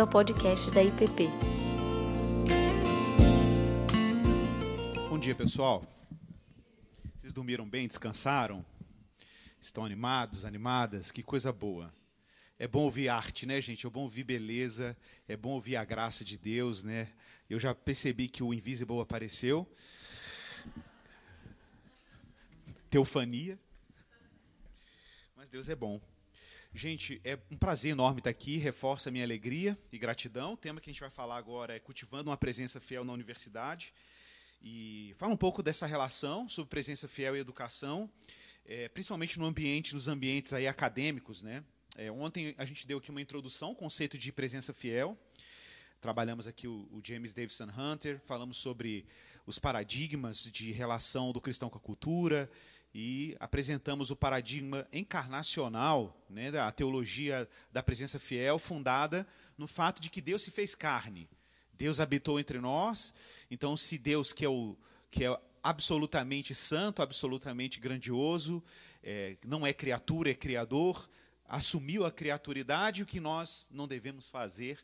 bem-vindo ao podcast da IPP. Bom dia, pessoal. Vocês dormiram bem, descansaram? Estão animados, animadas? Que coisa boa. É bom ouvir arte, né, gente? É bom ouvir beleza, é bom ouvir a graça de Deus, né? Eu já percebi que o Invisible apareceu. Teofania. Mas Deus é bom. Gente, é um prazer enorme estar aqui, reforça a minha alegria e gratidão. O tema que a gente vai falar agora é cultivando uma presença fiel na universidade. E fala um pouco dessa relação sobre presença fiel e educação, é, principalmente no ambiente, nos ambientes aí acadêmicos. Né? É, ontem a gente deu aqui uma introdução ao conceito de presença fiel. Trabalhamos aqui o, o James Davison Hunter, falamos sobre os paradigmas de relação do cristão com a cultura, e apresentamos o paradigma encarnacional, né, teologia da presença fiel, fundada no fato de que Deus se fez carne. Deus habitou entre nós, então se Deus que é, o, que é absolutamente santo, absolutamente grandioso, é, não é criatura, é criador, assumiu a criaturidade, o que nós não devemos fazer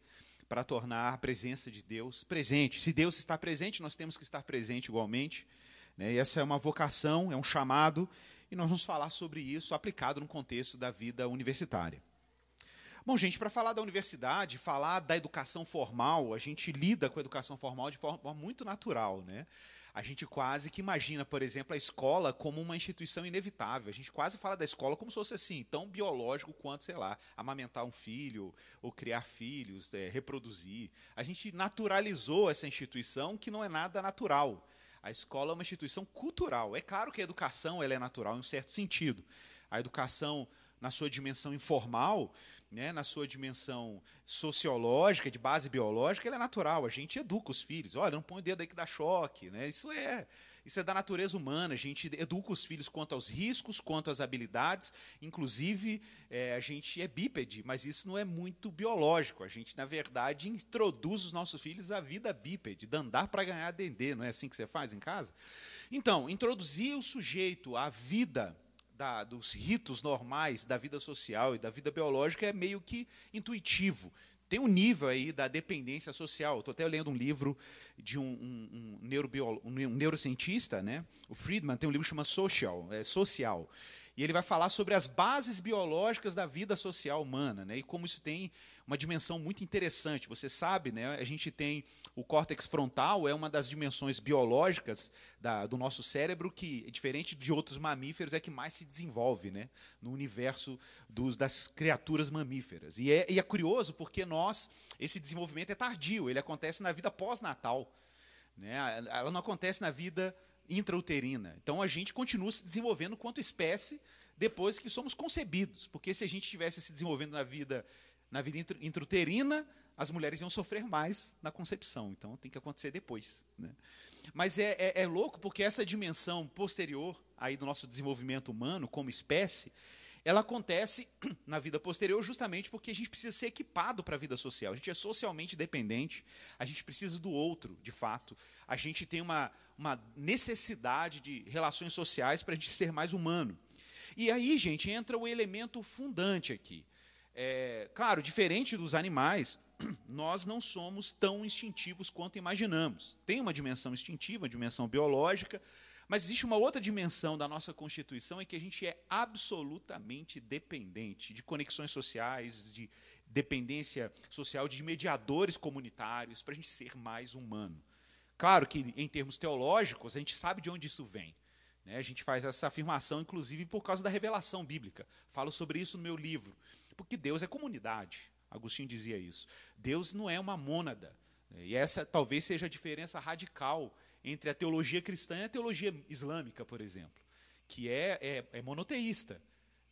para tornar a presença de Deus presente. Se Deus está presente, nós temos que estar presente igualmente. Né? E essa é uma vocação, é um chamado, e nós vamos falar sobre isso aplicado no contexto da vida universitária. Bom, gente, para falar da universidade, falar da educação formal, a gente lida com a educação formal de forma muito natural, né? A gente quase que imagina, por exemplo, a escola como uma instituição inevitável. A gente quase fala da escola como se fosse assim, tão biológico quanto, sei lá, amamentar um filho, ou criar filhos, é, reproduzir. A gente naturalizou essa instituição que não é nada natural. A escola é uma instituição cultural. É claro que a educação ela é natural em um certo sentido. A educação, na sua dimensão informal, né, na sua dimensão sociológica, de base biológica, ela é natural. A gente educa os filhos. Olha, não põe o dedo aí que dá choque. Né? Isso é isso é da natureza humana. A gente educa os filhos quanto aos riscos, quanto às habilidades. Inclusive, é, a gente é bípede, mas isso não é muito biológico. A gente, na verdade, introduz os nossos filhos à vida bípede, de andar para ganhar dendê. Não é assim que você faz em casa? Então, introduzir o sujeito à vida da, dos ritos normais da vida social e da vida biológica é meio que intuitivo tem um nível aí da dependência social. Estou até lendo um livro de um, um, um, um, neurocientista, né? o Friedman, tem um livro que chama Social, é, Social. E ele vai falar sobre as bases biológicas da vida social humana, né? E como isso tem uma dimensão muito interessante. Você sabe, né? A gente tem o córtex frontal, é uma das dimensões biológicas da, do nosso cérebro que, diferente de outros mamíferos, é que mais se desenvolve, né? No universo dos, das criaturas mamíferas. E é, e é curioso porque nós, esse desenvolvimento é tardio, ele acontece na vida pós-natal. Né? Ela não acontece na vida intrauterina. Então a gente continua se desenvolvendo quanto espécie depois que somos concebidos, porque se a gente tivesse se desenvolvendo na vida na vida intrauterina, as mulheres iam sofrer mais na concepção. Então tem que acontecer depois. Né? Mas é, é, é, louco porque essa dimensão posterior aí do nosso desenvolvimento humano como espécie, ela acontece na vida posterior justamente porque a gente precisa ser equipado para a vida social. A gente é socialmente dependente, a gente precisa do outro, de fato. A gente tem uma, uma necessidade de relações sociais para a gente ser mais humano. E aí, gente, entra o elemento fundante aqui. É, claro, diferente dos animais, nós não somos tão instintivos quanto imaginamos. Tem uma dimensão instintiva, uma dimensão biológica, mas existe uma outra dimensão da nossa constituição em que a gente é absolutamente dependente de conexões sociais, de dependência social, de mediadores comunitários, para a gente ser mais humano. Claro que, em termos teológicos, a gente sabe de onde isso vem. Né? A gente faz essa afirmação, inclusive, por causa da revelação bíblica. Falo sobre isso no meu livro. Porque Deus é comunidade. Agostinho dizia isso. Deus não é uma mônada. E essa talvez seja a diferença radical entre a teologia cristã e a teologia islâmica, por exemplo, que é, é, é monoteísta.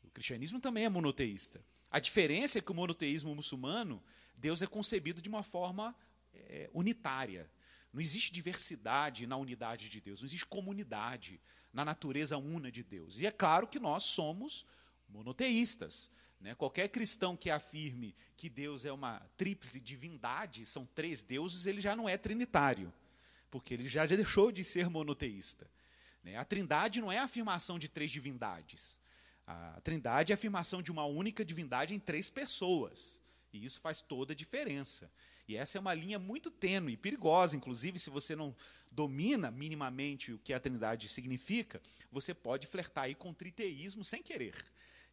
O cristianismo também é monoteísta. A diferença é que o monoteísmo muçulmano, Deus é concebido de uma forma é, unitária. Não existe diversidade na unidade de Deus, não existe comunidade na natureza una de Deus. E é claro que nós somos monoteístas. Né? Qualquer cristão que afirme que Deus é uma tríplice divindade, são três deuses, ele já não é trinitário porque ele já deixou de ser monoteísta. Né? A trindade não é a afirmação de três divindades. A trindade é a afirmação de uma única divindade em três pessoas. E isso faz toda a diferença. E essa é uma linha muito tênue e perigosa, inclusive, se você não domina minimamente o que a Trindade significa, você pode flertar aí com triteísmo sem querer.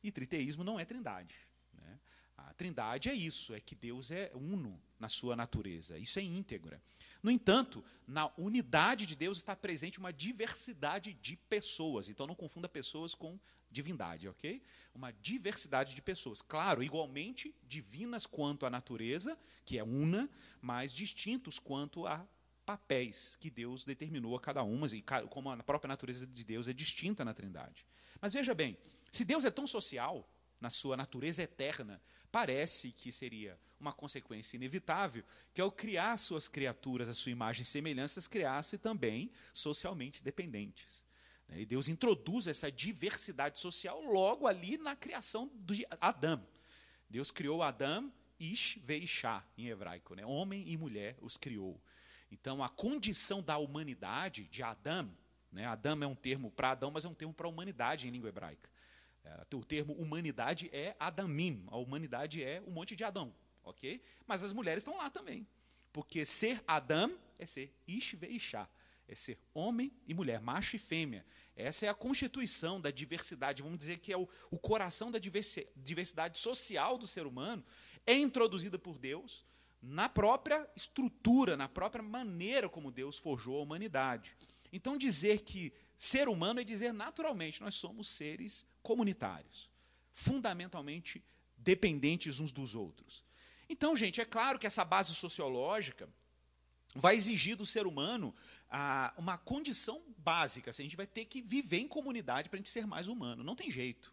E triteísmo não é Trindade. Né? A Trindade é isso, é que Deus é uno na sua natureza. Isso é íntegra. No entanto, na unidade de Deus está presente uma diversidade de pessoas. Então não confunda pessoas com divindade, ok? Uma diversidade de pessoas. Claro, igualmente divinas quanto à natureza, que é una, mas distintos quanto a papéis que Deus determinou a cada uma, e como a própria natureza de Deus é distinta na Trindade. Mas veja bem, se Deus é tão social, na sua natureza eterna, parece que seria uma consequência inevitável que, ao criar suas criaturas, a sua imagem e semelhanças, criasse também socialmente dependentes. Né? E Deus introduz essa diversidade social logo ali na criação de Adão. Deus criou Adão, Ish Veishá, em hebraico. Né? Homem e mulher os criou. Então, a condição da humanidade, de Adão, né? Adão é um termo para Adão, mas é um termo para a humanidade em língua hebraica. É, o termo humanidade é Adamim, a humanidade é um monte de Adão, ok? Mas as mulheres estão lá também. Porque ser Adão é ser Ish Veishá é ser homem e mulher, macho e fêmea. Essa é a constituição da diversidade, vamos dizer que é o, o coração da diversidade social do ser humano, é introduzida por Deus na própria estrutura, na própria maneira como Deus forjou a humanidade. Então, dizer que ser humano é dizer naturalmente, nós somos seres comunitários, fundamentalmente dependentes uns dos outros. Então, gente, é claro que essa base sociológica vai exigir do ser humano ah, uma condição básica. Assim, a gente vai ter que viver em comunidade para a gente ser mais humano. Não tem jeito.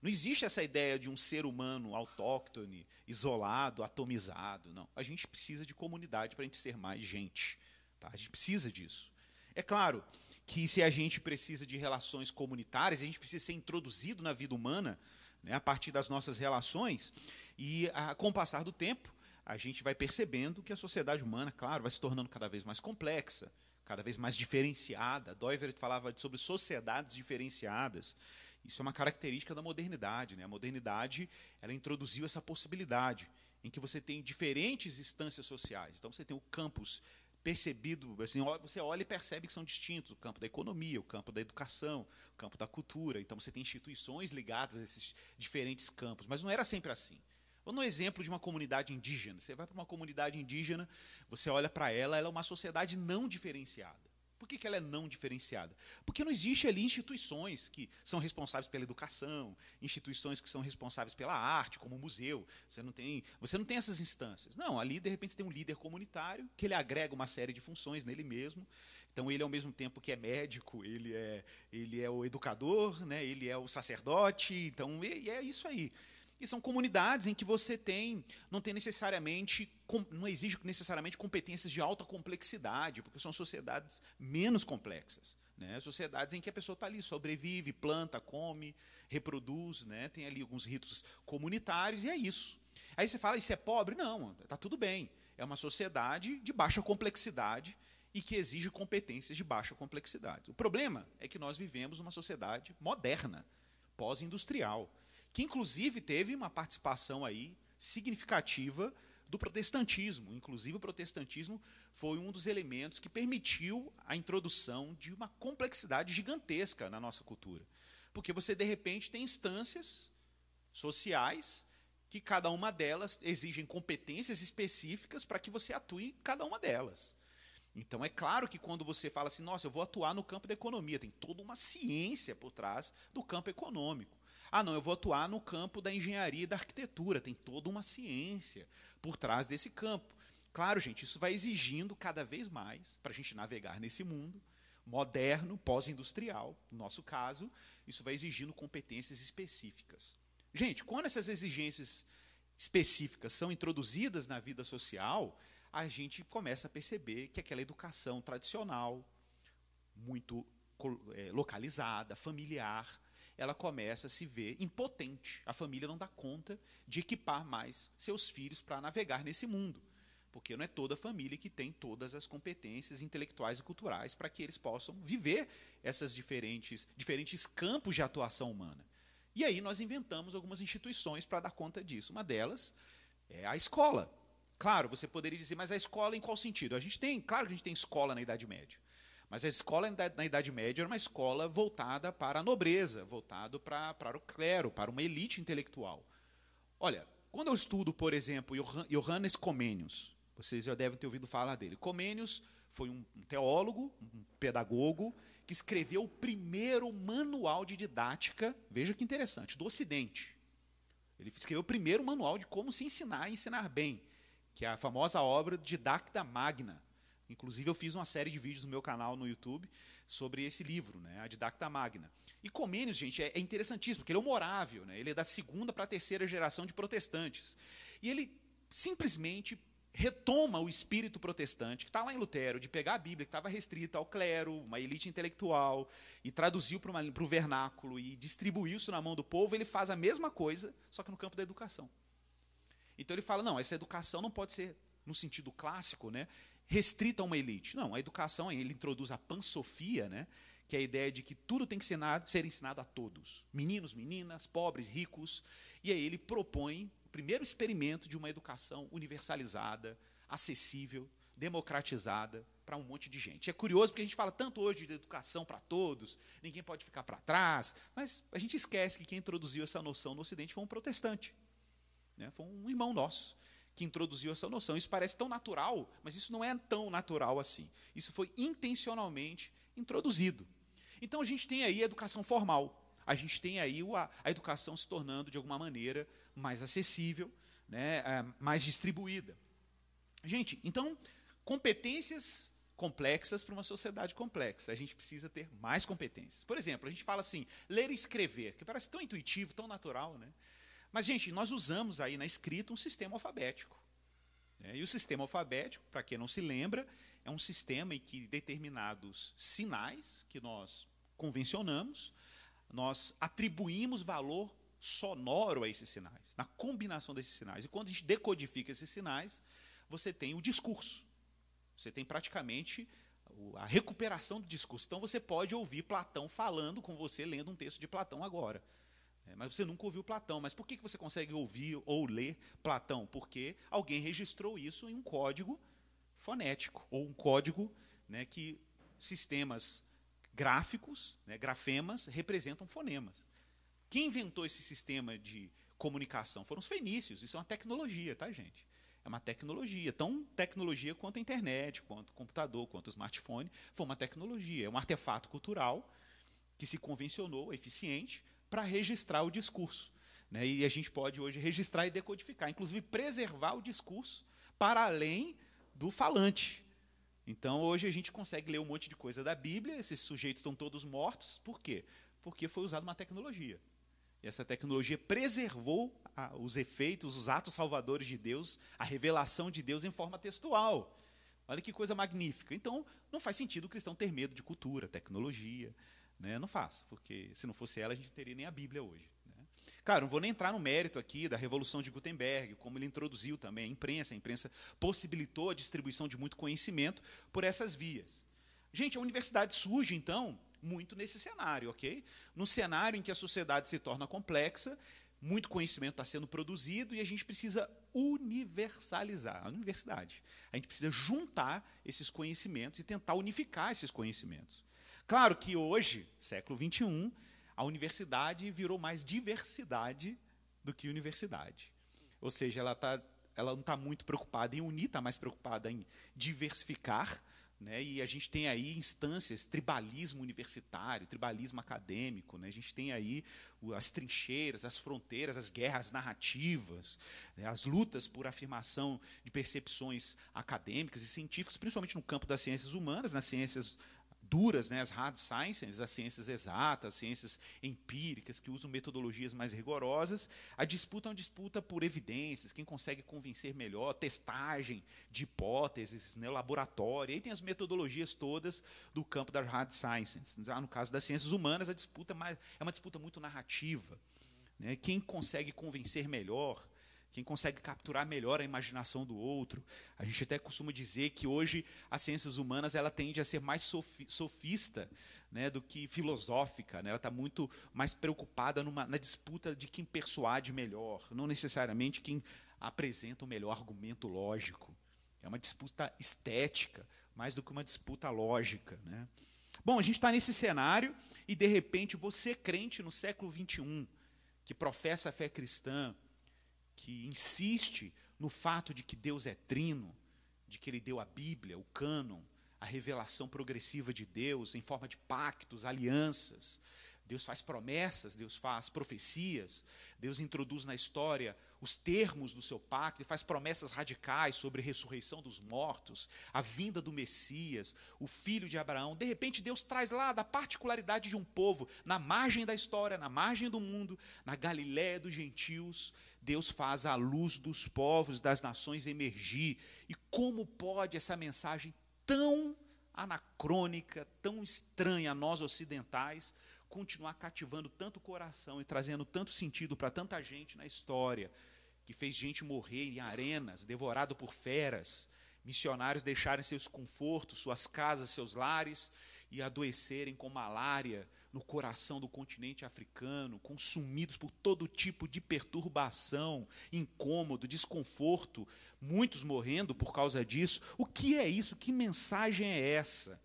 Não existe essa ideia de um ser humano autóctone, isolado, atomizado. Não. A gente precisa de comunidade para a gente ser mais gente. Tá? A gente precisa disso. É claro que se a gente precisa de relações comunitárias, a gente precisa ser introduzido na vida humana né, a partir das nossas relações, e a, com o passar do tempo, a gente vai percebendo que a sociedade humana, claro, vai se tornando cada vez mais complexa, cada vez mais diferenciada. Doivert falava sobre sociedades diferenciadas. Isso é uma característica da modernidade. Né? A modernidade ela introduziu essa possibilidade em que você tem diferentes instâncias sociais. Então você tem o campus percebido, assim, você olha e percebe que são distintos, o campo da economia, o campo da educação, o campo da cultura. Então você tem instituições ligadas a esses diferentes campos, mas não era sempre assim. Dar um exemplo de uma comunidade indígena. Você vai para uma comunidade indígena, você olha para ela, ela é uma sociedade não diferenciada. Por que, que ela é não diferenciada? Porque não existe ali instituições que são responsáveis pela educação, instituições que são responsáveis pela arte, como o museu. Você não tem, você não tem essas instâncias. Não, ali de repente você tem um líder comunitário que ele agrega uma série de funções nele mesmo. Então ele ao mesmo tempo que é médico, ele é, ele é o educador, né? ele é o sacerdote. Então e é isso aí. E são comunidades em que você tem, não tem necessariamente, não exige necessariamente competências de alta complexidade, porque são sociedades menos complexas. Né? Sociedades em que a pessoa está ali, sobrevive, planta, come, reproduz, né? tem ali alguns ritos comunitários, e é isso. Aí você fala, isso é pobre? Não, está tudo bem. É uma sociedade de baixa complexidade e que exige competências de baixa complexidade. O problema é que nós vivemos uma sociedade moderna, pós-industrial que inclusive teve uma participação aí significativa do protestantismo. Inclusive, o protestantismo foi um dos elementos que permitiu a introdução de uma complexidade gigantesca na nossa cultura. Porque você, de repente, tem instâncias sociais que cada uma delas exigem competências específicas para que você atue em cada uma delas. Então, é claro que quando você fala assim, nossa, eu vou atuar no campo da economia, tem toda uma ciência por trás do campo econômico. Ah, não, eu vou atuar no campo da engenharia e da arquitetura. Tem toda uma ciência por trás desse campo. Claro, gente, isso vai exigindo cada vez mais para a gente navegar nesse mundo moderno, pós-industrial, no nosso caso, isso vai exigindo competências específicas. Gente, quando essas exigências específicas são introduzidas na vida social, a gente começa a perceber que aquela educação tradicional, muito é, localizada, familiar, ela começa a se ver impotente. A família não dá conta de equipar mais seus filhos para navegar nesse mundo. Porque não é toda família que tem todas as competências intelectuais e culturais para que eles possam viver essas diferentes, diferentes campos de atuação humana. E aí nós inventamos algumas instituições para dar conta disso. Uma delas É a escola. Claro, você poderia dizer, mas a escola em qual sentido? A gente tem, claro que a gente tem escola na Idade Média. Mas a escola na Idade Média era uma escola voltada para a nobreza, voltada para, para o clero, para uma elite intelectual. Olha, quando eu estudo, por exemplo, Johannes Comenius, vocês já devem ter ouvido falar dele. Comenius foi um teólogo, um pedagogo, que escreveu o primeiro manual de didática, veja que interessante, do Ocidente. Ele escreveu o primeiro manual de como se ensinar e ensinar bem, que é a famosa obra Didacta Magna. Inclusive, eu fiz uma série de vídeos no meu canal no YouTube sobre esse livro, né, a Didacta Magna. E Comênios, gente, é, é interessantíssimo, porque ele é um morável, né, ele é da segunda para a terceira geração de protestantes. E ele simplesmente retoma o espírito protestante, que está lá em Lutero, de pegar a Bíblia, que estava restrita ao clero, uma elite intelectual, e traduziu para o vernáculo e distribuiu isso na mão do povo, ele faz a mesma coisa, só que no campo da educação. Então ele fala: não, essa educação não pode ser, no sentido clássico, né, restrita a uma elite. Não, a educação, ele introduz a pansofia, né, que é a ideia de que tudo tem que ser ensinado, ser ensinado a todos: meninos, meninas, pobres, ricos. E aí ele propõe primeiro experimento de uma educação universalizada, acessível, democratizada para um monte de gente. É curioso porque a gente fala tanto hoje de educação para todos, ninguém pode ficar para trás, mas a gente esquece que quem introduziu essa noção no Ocidente foi um protestante. Né? Foi um irmão nosso que introduziu essa noção. Isso parece tão natural, mas isso não é tão natural assim. Isso foi intencionalmente introduzido. Então a gente tem aí a educação formal. A gente tem aí a, a educação se tornando, de alguma maneira, mais acessível, né, é, mais distribuída. Gente, então, competências complexas para uma sociedade complexa. A gente precisa ter mais competências. Por exemplo, a gente fala assim, ler e escrever, que parece tão intuitivo, tão natural, né? Mas, gente, nós usamos aí na escrita um sistema alfabético. Né? E o sistema alfabético, para quem não se lembra, é um sistema em que determinados sinais que nós convencionamos, nós atribuímos valor sonoro a esses sinais, na combinação desses sinais. E quando a gente decodifica esses sinais, você tem o discurso. Você tem praticamente a recuperação do discurso. Então você pode ouvir Platão falando com você, lendo um texto de Platão agora. É, mas você nunca ouviu Platão. Mas por que você consegue ouvir ou ler Platão? Porque alguém registrou isso em um código fonético, ou um código né, que sistemas gráficos, né, grafemas, representam fonemas. Quem inventou esse sistema de comunicação foram os fenícios. Isso é uma tecnologia, tá, gente? É uma tecnologia. Tão tecnologia quanto a internet, quanto o computador, quanto o smartphone. Foi uma tecnologia. É um artefato cultural que se convencionou, eficiente, para registrar o discurso. Né? E a gente pode hoje registrar e decodificar, inclusive preservar o discurso para além do falante. Então, hoje a gente consegue ler um monte de coisa da Bíblia, esses sujeitos estão todos mortos. Por quê? Porque foi usada uma tecnologia. E essa tecnologia preservou a, os efeitos, os atos salvadores de Deus, a revelação de Deus em forma textual. Olha que coisa magnífica. Então, não faz sentido o cristão ter medo de cultura, tecnologia. Né? Não faz, porque se não fosse ela, a gente não teria nem a Bíblia hoje. Né? Claro, não vou nem entrar no mérito aqui da Revolução de Gutenberg, como ele introduziu também a imprensa. A imprensa possibilitou a distribuição de muito conhecimento por essas vias. Gente, a universidade surge, então, muito nesse cenário, ok? No cenário em que a sociedade se torna complexa, muito conhecimento está sendo produzido e a gente precisa universalizar a universidade. A gente precisa juntar esses conhecimentos e tentar unificar esses conhecimentos. Claro que hoje, século XXI, a universidade virou mais diversidade do que universidade. Ou seja, ela, tá, ela não está muito preocupada em unir, está mais preocupada em diversificar né? E a gente tem aí instâncias, tribalismo universitário, tribalismo acadêmico. Né? A gente tem aí as trincheiras, as fronteiras, as guerras narrativas, né? as lutas por afirmação de percepções acadêmicas e científicas, principalmente no campo das ciências humanas, nas ciências duras, né, as hard sciences, as ciências exatas, as ciências empíricas, que usam metodologias mais rigorosas. A disputa é uma disputa por evidências, quem consegue convencer melhor, testagem de hipóteses, né, laboratório. E aí tem as metodologias todas do campo das hard sciences. Já no caso das ciências humanas, a disputa é, mais, é uma disputa muito narrativa. Né? Quem consegue convencer melhor, quem consegue capturar melhor a imaginação do outro. A gente até costuma dizer que hoje as ciências humanas ela tende a ser mais sofista né, do que filosófica. Né? Ela está muito mais preocupada numa, na disputa de quem persuade melhor, não necessariamente quem apresenta o melhor argumento lógico. É uma disputa estética, mais do que uma disputa lógica. Né? Bom, a gente está nesse cenário e, de repente, você, crente no século XXI, que professa a fé cristã, que insiste no fato de que Deus é trino, de que ele deu a Bíblia, o cânon, a revelação progressiva de Deus em forma de pactos, alianças, Deus faz promessas, Deus faz profecias, Deus introduz na história os termos do seu pacto, e faz promessas radicais sobre a ressurreição dos mortos, a vinda do Messias, o filho de Abraão. De repente, Deus traz lá da particularidade de um povo, na margem da história, na margem do mundo, na Galiléia dos gentios, Deus faz a luz dos povos, das nações emergir. E como pode essa mensagem tão anacrônica, tão estranha a nós ocidentais, continuar cativando tanto coração e trazendo tanto sentido para tanta gente na história, que fez gente morrer em arenas, devorado por feras, missionários deixarem seus confortos, suas casas, seus lares e adoecerem com malária no coração do continente africano, consumidos por todo tipo de perturbação, incômodo, desconforto, muitos morrendo por causa disso. O que é isso? Que mensagem é essa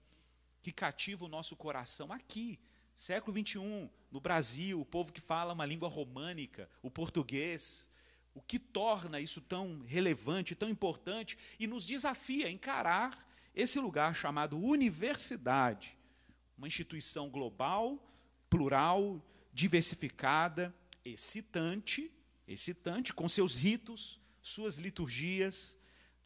que cativa o nosso coração aqui? Século 21, no Brasil, o povo que fala uma língua românica, o português, o que torna isso tão relevante, tão importante e nos desafia a encarar esse lugar chamado universidade, uma instituição global, plural, diversificada, excitante, excitante com seus ritos, suas liturgias,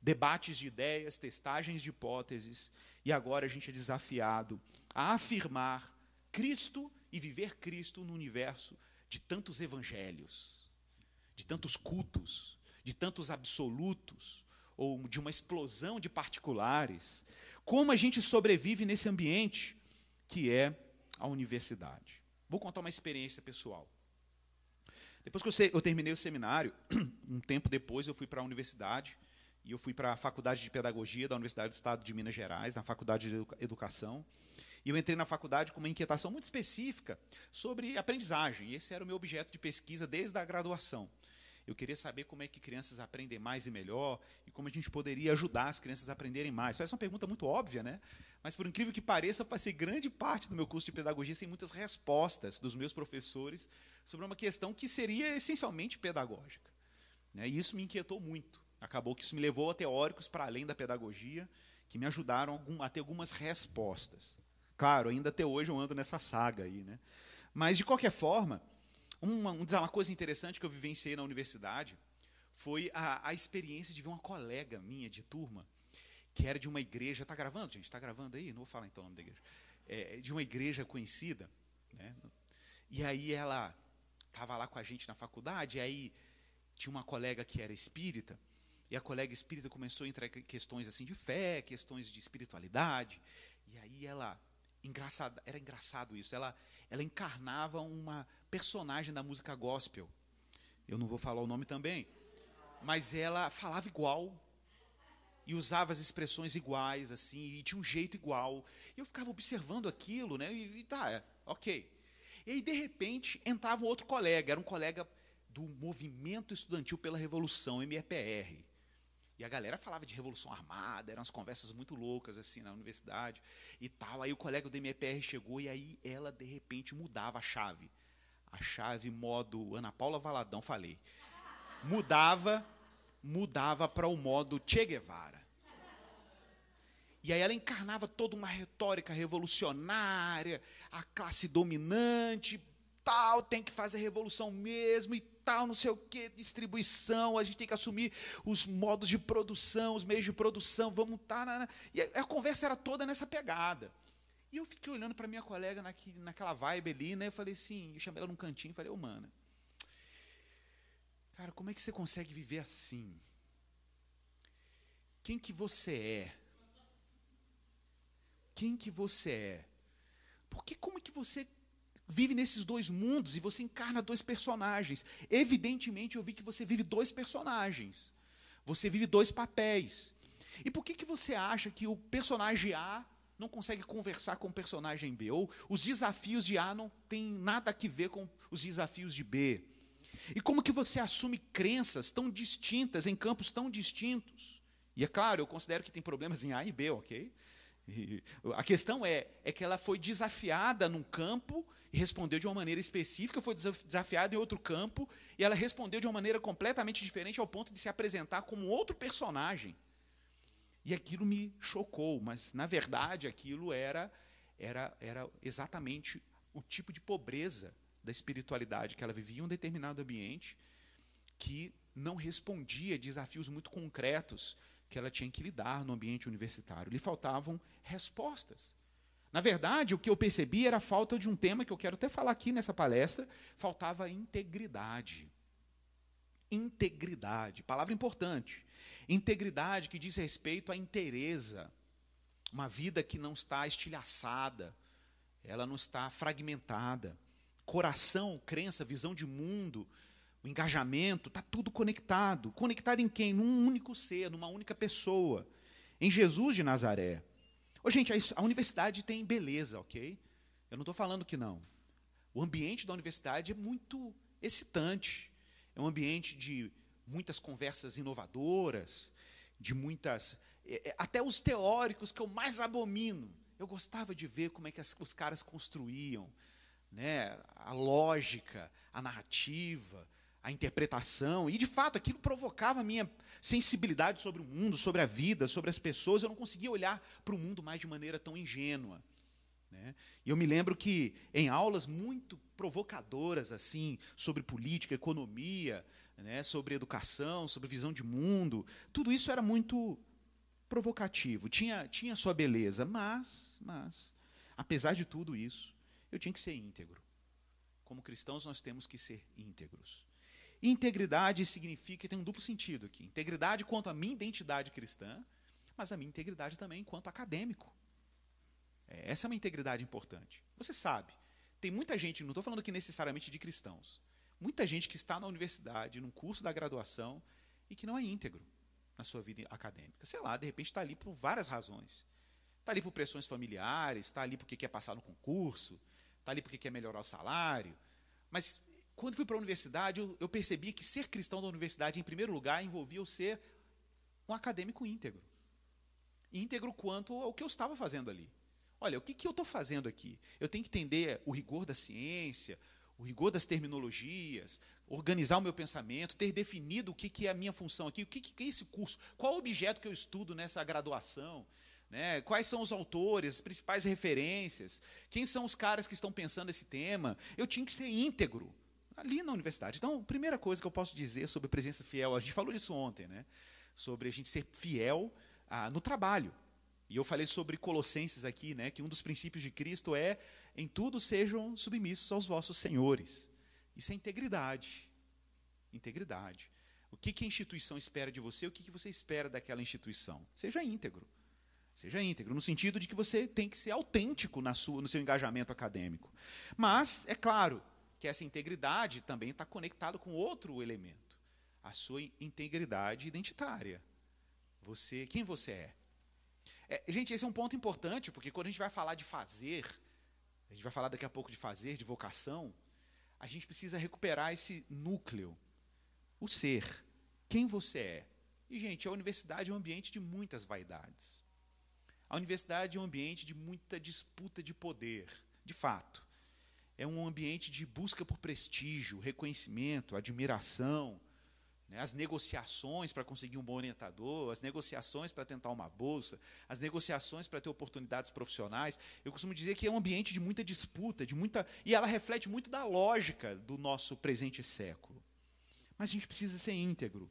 debates de ideias, testagens de hipóteses, e agora a gente é desafiado a afirmar Cristo e viver Cristo no universo de tantos evangelhos, de tantos cultos, de tantos absolutos, ou de uma explosão de particulares. Como a gente sobrevive nesse ambiente que é a universidade? Vou contar uma experiência pessoal. Depois que eu, eu terminei o seminário, um tempo depois eu fui para a universidade, e eu fui para a Faculdade de Pedagogia da Universidade do Estado de Minas Gerais, na Faculdade de Educação. E eu entrei na faculdade com uma inquietação muito específica sobre aprendizagem. Esse era o meu objeto de pesquisa desde a graduação. Eu queria saber como é que crianças aprendem mais e melhor e como a gente poderia ajudar as crianças a aprenderem mais. Parece uma pergunta muito óbvia, né? Mas, por incrível que pareça, passei grande parte do meu curso de pedagogia sem muitas respostas dos meus professores sobre uma questão que seria essencialmente pedagógica. Né? E isso me inquietou muito. Acabou que isso me levou a teóricos para além da pedagogia, que me ajudaram a ter algumas respostas. Claro, ainda até hoje eu ando nessa saga aí, né? Mas, de qualquer forma, uma, uma coisa interessante que eu vivenciei na universidade foi a, a experiência de ver uma colega minha de turma, que era de uma igreja. Está gravando, gente? Está gravando aí? Não vou falar então o nome da igreja. É, de uma igreja conhecida. Né? E aí ela estava lá com a gente na faculdade, e aí tinha uma colega que era espírita, e a colega espírita começou a entrar questões assim de fé, questões de espiritualidade, e aí ela engraçado, era engraçado isso. Ela, ela encarnava uma personagem da música gospel. Eu não vou falar o nome também, mas ela falava igual e usava as expressões iguais assim e tinha um jeito igual. E eu ficava observando aquilo, né? E, e tá, é, ok. E aí de repente entrava um outro colega, era um colega do Movimento Estudantil pela Revolução, MEPR. E a galera falava de revolução armada, eram umas conversas muito loucas assim na universidade e tal. Aí o colega do MPR chegou e aí ela de repente mudava a chave. A chave modo Ana Paula Valadão, falei. Mudava, mudava para o modo Che Guevara. E aí ela encarnava toda uma retórica revolucionária, a classe dominante, tal, tem que fazer revolução mesmo e tal, não sei o que, distribuição, a gente tem que assumir os modos de produção, os meios de produção, vamos estar. Tá, e a, a, conversa era toda nessa pegada. E eu fiquei olhando para minha colega naqui, naquela vibe ali, né? Eu falei assim, eu chamei ela num cantinho e falei, ô, oh, mana, cara, como é que você consegue viver assim? Quem que você é? Quem que você é? Porque como é que você vive nesses dois mundos e você encarna dois personagens. Evidentemente, eu vi que você vive dois personagens. Você vive dois papéis. E por que, que você acha que o personagem A não consegue conversar com o personagem B? Ou os desafios de A não têm nada a ver com os desafios de B? E como que você assume crenças tão distintas, em campos tão distintos? E é claro, eu considero que tem problemas em A e B, ok? A questão é, é que ela foi desafiada num campo e respondeu de uma maneira específica, foi desafiada em outro campo e ela respondeu de uma maneira completamente diferente ao ponto de se apresentar como outro personagem. E aquilo me chocou, mas na verdade aquilo era era era exatamente o tipo de pobreza da espiritualidade que ela vivia em um determinado ambiente que não respondia a desafios muito concretos que ela tinha que lidar no ambiente universitário. Lhe faltavam respostas. Na verdade, o que eu percebi era a falta de um tema que eu quero até falar aqui nessa palestra, faltava integridade. Integridade, palavra importante. Integridade que diz respeito à inteireza. Uma vida que não está estilhaçada, ela não está fragmentada coração, crença, visão de mundo, o engajamento, está tudo conectado. Conectado em quem? Num único ser, numa única pessoa. Em Jesus de Nazaré. Ô, gente, a, universidade tem beleza, ok? Eu não estou falando que não. O ambiente da universidade é muito excitante. É um ambiente de muitas conversas inovadoras, de muitas. É, é, até os teóricos que eu mais abomino. Eu gostava de ver como é que as, os caras construíam né, a lógica, a narrativa, a interpretação. E, de fato, aquilo provocava a minha sensibilidade sobre o mundo, sobre a vida, sobre as pessoas. Eu não conseguia olhar para o mundo mais de maneira tão ingênua. Né? E eu me lembro que, em aulas muito provocadoras, assim, sobre política, economia, né, sobre educação, sobre visão de mundo, tudo isso era muito provocativo, tinha, tinha sua beleza, mas, mas, apesar de tudo isso, eu tinha que ser íntegro. Como cristãos, nós temos que ser íntegros. Integridade significa, tem um duplo sentido aqui: integridade quanto à minha identidade cristã, mas a minha integridade também enquanto acadêmico. É, essa é uma integridade importante. Você sabe, tem muita gente, não estou falando aqui necessariamente de cristãos, muita gente que está na universidade, num curso da graduação, e que não é íntegro na sua vida acadêmica. Sei lá, de repente está ali por várias razões. Está ali por pressões familiares, está ali porque quer passar no concurso, está ali porque quer melhorar o salário. Mas quando fui para a universidade, eu, eu, percebi que ser cristão da universidade, em primeiro lugar, envolvia eu ser um acadêmico íntegro. Íntegro quanto ao que eu estava fazendo ali. Olha, o que, que eu estou fazendo aqui? Eu tenho que entender o rigor da ciência, o rigor das terminologias, organizar o meu pensamento, ter definido o que, que é a minha função aqui, o que, que é esse curso, qual o objeto que eu estudo nessa graduação. Né? Quais são os autores, as principais referências? Quem são os caras que estão pensando esse tema? Eu tinha que ser íntegro ali na universidade. Então, a primeira coisa que eu posso dizer sobre presença fiel, a gente falou disso ontem, né? sobre a gente ser fiel ah, no trabalho. E eu falei sobre Colossenses aqui, né? que um dos princípios de Cristo é em tudo sejam submissos aos vossos senhores. Isso é integridade. Integridade. O que, que a instituição espera de você? O que, que você espera daquela instituição? Seja íntegro. Seja íntegro, no sentido de que você tem que ser autêntico na sua, no seu engajamento acadêmico. Mas, é claro, que essa integridade também está conectada com outro elemento, a sua integridade identitária. Você, quem você é? é? Gente, esse é um ponto importante, porque quando a gente vai falar de fazer, a gente vai falar daqui a pouco de fazer, de vocação, a gente precisa recuperar esse núcleo, o ser, quem você é. E, gente, a universidade é um ambiente de muitas vaidades. A universidade é um ambiente de muita disputa de poder, de fato. É um ambiente de busca por prestígio, reconhecimento, admiração, né? as negociações para conseguir um bom orientador, as negociações para tentar uma bolsa, as negociações para ter oportunidades profissionais. Eu costumo dizer que é um ambiente de muita disputa, de muita e ela reflete muito da lógica do nosso presente século. Mas a gente precisa ser íntegro.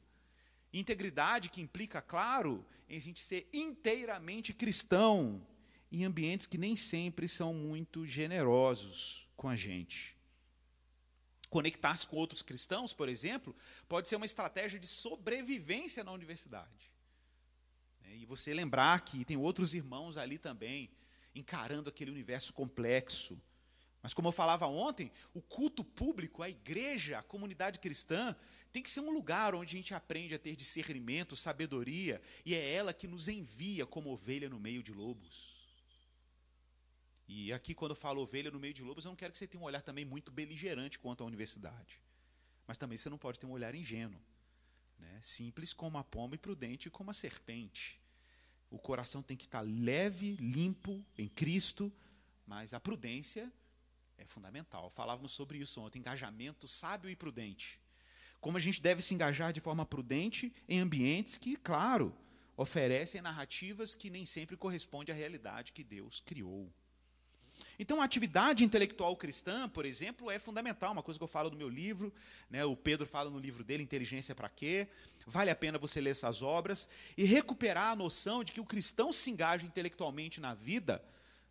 Integridade que implica, claro, em a gente ser inteiramente cristão em ambientes que nem sempre são muito generosos com a gente. Conectar-se com outros cristãos, por exemplo, pode ser uma estratégia de sobrevivência na universidade. Né, e você lembrar que tem outros irmãos ali também, encarando aquele universo complexo. Mas, como eu falava ontem, o culto público, a igreja, a comunidade cristã, tem que ser um lugar onde a gente aprende a ter discernimento, sabedoria, e é ela que nos envia como ovelha no meio de lobos. E aqui, quando eu falo ovelha no meio de lobos, eu não quero que você tenha um olhar também muito beligerante quanto à universidade. Mas também você não pode ter um olhar ingênuo. Né? Simples como a pomba e prudente como a serpente. O coração tem que estar leve, limpo em Cristo, mas a prudência é fundamental. Falávamos sobre isso ontem, engajamento sábio e prudente. Como a gente deve se engajar de forma prudente em ambientes que, claro, oferecem narrativas que nem sempre correspondem à realidade que Deus criou. Então, a atividade intelectual cristã, por exemplo, é fundamental, uma coisa que eu falo no meu livro, né, o Pedro fala no livro dele, Inteligência para quê? Vale a pena você ler essas obras e recuperar a noção de que o cristão se engaja intelectualmente na vida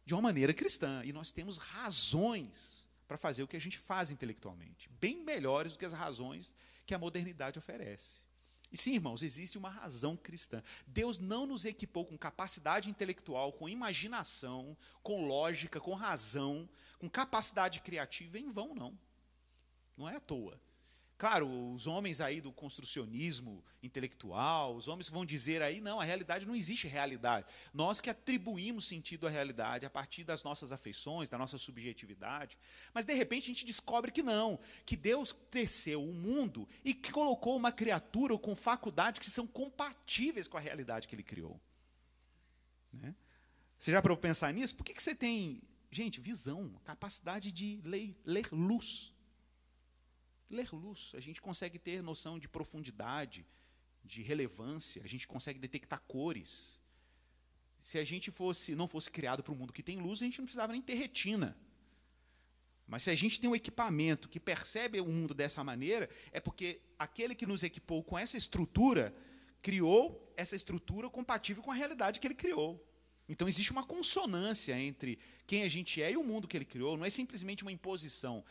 de uma maneira cristã. E nós temos razões para fazer o que a gente faz intelectualmente, bem melhores do que as razões que a modernidade oferece. E sim, irmãos, existe uma razão cristã. Deus não nos equipou com capacidade intelectual, com imaginação, com lógica, com razão, com capacidade criativa em vão, não. Não é à toa. Claro, os homens aí do construcionismo intelectual, os homens vão dizer aí, não, a realidade não existe realidade. Nós que atribuímos sentido à realidade a partir das nossas afeições, da nossa subjetividade. Mas de repente a gente descobre que não, que Deus teceu o mundo e que colocou uma criatura com faculdades que são compatíveis com a realidade que ele criou. Né? Você já para pensar nisso? Por que, que você tem, gente, visão, capacidade de ler, ler luz? Ler luz, a gente consegue ter noção de profundidade, de relevância, a gente consegue detectar cores. Se a gente fosse, não fosse criado para o mundo que tem luz, a gente não precisava nem ter retina. Mas se a gente tem um equipamento que percebe o mundo dessa maneira, é porque aquele que nos equipou com essa estrutura criou essa estrutura compatível com a realidade que ele criou. Então existe uma consonância entre quem a gente é e o mundo que ele criou, não é simplesmente uma imposição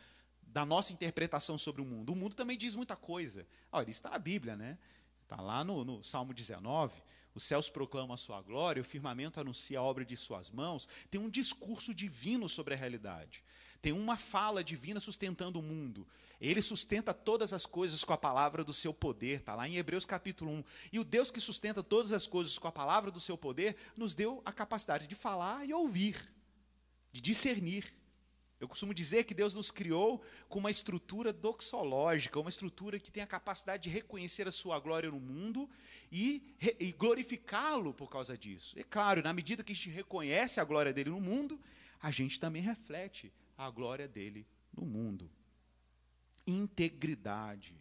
da nossa interpretação sobre o mundo. O mundo também diz muita coisa. Olha, isso está na Bíblia, né? Está lá no, no, Salmo 19. Os céus proclamam a sua glória, o firmamento anuncia a obra de suas mãos. Tem um discurso divino sobre a realidade. Tem uma fala divina sustentando o mundo. Ele sustenta todas as coisas com a palavra do seu poder. Está lá em Hebreus capítulo 1. E o Deus que sustenta todas as coisas com a palavra do seu poder nos deu a capacidade de falar e ouvir, de discernir. Eu costumo dizer que Deus nos criou com uma estrutura doxológica, uma estrutura que tem a capacidade de reconhecer a sua glória no mundo e, e glorificá-lo por causa disso. E claro, na medida que a gente reconhece a glória dele no mundo, a gente também reflete a glória dele no mundo. Integridade.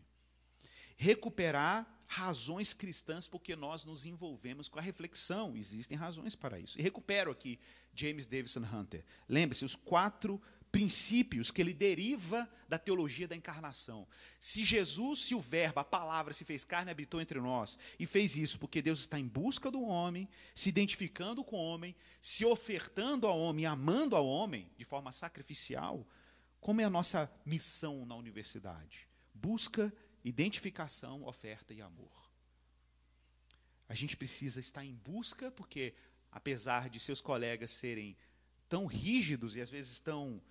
Recuperar razões cristãs porque nós nos envolvemos com a reflexão. Existem razões para isso. E recupero aqui James Davison Hunter. Lembre-se, os quatro princípios que ele deriva da teologia da encarnação. Se Jesus, se o Verbo, a palavra se fez carne, habitou entre nós, e fez isso porque Deus está em busca do homem, se identificando com o homem, se ofertando ao homem, amando ao homem de forma sacrificial, como é a nossa missão na universidade? Busca, identificação, oferta e amor. A gente precisa estar em busca, porque apesar de seus colegas serem tão rígidos e às vezes tão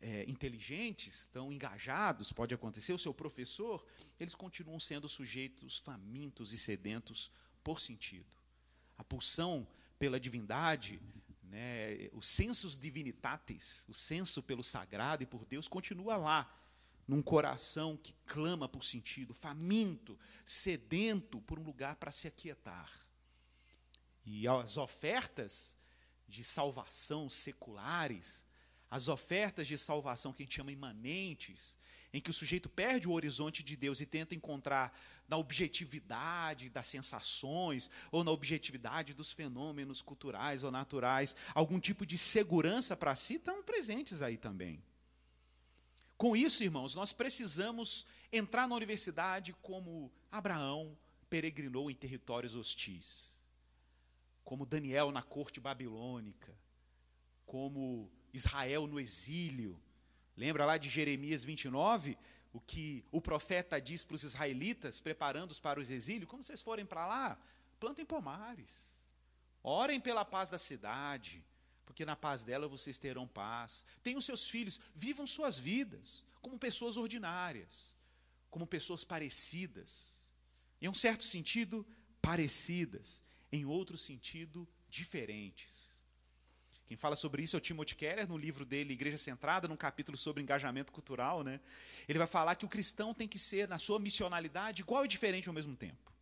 é, inteligentes, tão engajados, pode acontecer, o seu professor, eles continuam sendo sujeitos famintos e sedentos por sentido. A pulsão pela divindade, né, o sensus divinitatis, o senso pelo sagrado e por Deus, continua lá, num coração que clama por sentido, faminto, sedento por um lugar para se aquietar. E as ofertas de salvação seculares, as ofertas de salvação que a gente chama imanentes, em que o sujeito perde o horizonte de Deus e tenta encontrar na objetividade das sensações ou na objetividade dos fenômenos culturais ou naturais algum tipo de segurança para si, estão presentes aí também. Com isso, irmãos, nós precisamos entrar na universidade como Abraão peregrinou em territórios hostis, como Daniel na corte babilônica, como Israel no exílio. Lembra lá de Jeremias 29? O que o profeta diz para os israelitas, preparando-os para os exílios: quando vocês forem para lá, plantem pomares, orem pela paz da cidade, porque na paz dela vocês terão paz. Tenham seus filhos, vivam suas vidas como pessoas ordinárias, como pessoas parecidas. Em um certo sentido, parecidas, em outro sentido, diferentes. Quem fala sobre isso é o Timothy Keller, no livro dele, Igreja Centrada, num capítulo sobre engajamento cultural. Né? Ele vai falar que o cristão tem que ser, na sua missionalidade, igual e diferente ao mesmo tempo.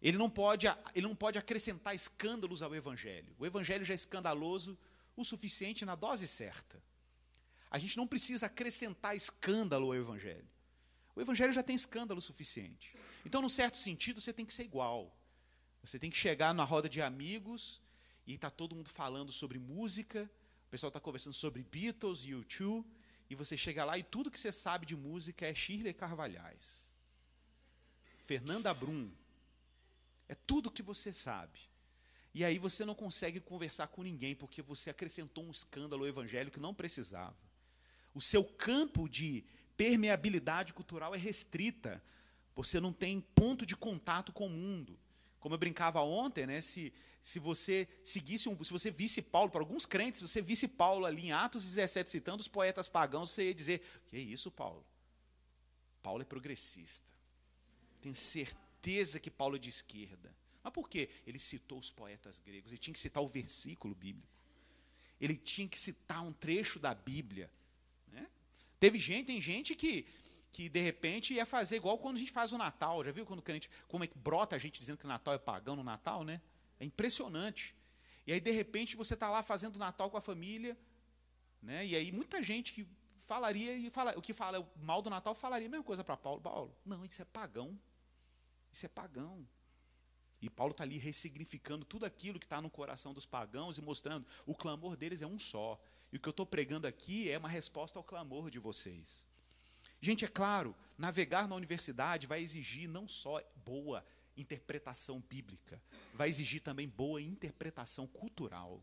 Ele não pode, ele não pode acrescentar escândalos ao evangelho. O evangelho já é escandaloso o suficiente na dose certa. A gente não precisa acrescentar escândalo ao evangelho. O evangelho já tem escândalo suficiente. Então, num certo sentido, você tem que ser igual. Você tem que chegar na roda de amigos e está todo mundo falando sobre música, o pessoal está conversando sobre Beatles e U2, e você chega lá e tudo que você sabe de música é Shirley Carvalhais, Fernanda Brum, é tudo que você sabe. E aí você não consegue conversar com ninguém porque você acrescentou um escândalo ao evangelho que não precisava. O seu campo de permeabilidade cultural é restrita. Você não tem ponto de contato com o mundo. Como eu brincava ontem, né, se, se você seguisse um, se você visse Paulo, para alguns crentes, se você visse Paulo ali em Atos 17 citando os poetas pagãos, você ia dizer: "Que é isso, Paulo? Paulo é progressista". Tenho certeza que Paulo é de esquerda. Mas por quê? Ele citou os poetas gregos, ele tinha que citar o versículo bíblico. Ele tinha que citar um trecho da Bíblia. Né? Teve gente, tem gente que que de repente ia fazer igual quando a gente faz o Natal. Já viu quando o crente, como é que brota a gente dizendo que o Natal é pagão no Natal, né? É impressionante. E aí, de repente, você está lá fazendo Natal com a família, né? E aí muita gente que falaria e fala, o que fala mal do Natal falaria a mesma coisa para Paulo. Paulo, não, isso é pagão. Isso é pagão. E Paulo está ali ressignificando tudo aquilo que está no coração dos pagãos e mostrando o clamor deles é um só. E o que eu estou pregando aqui é uma resposta ao clamor de vocês. Gente, é claro, navegar na universidade vai exigir não só boa interpretação bíblica, vai exigir também boa interpretação cultural.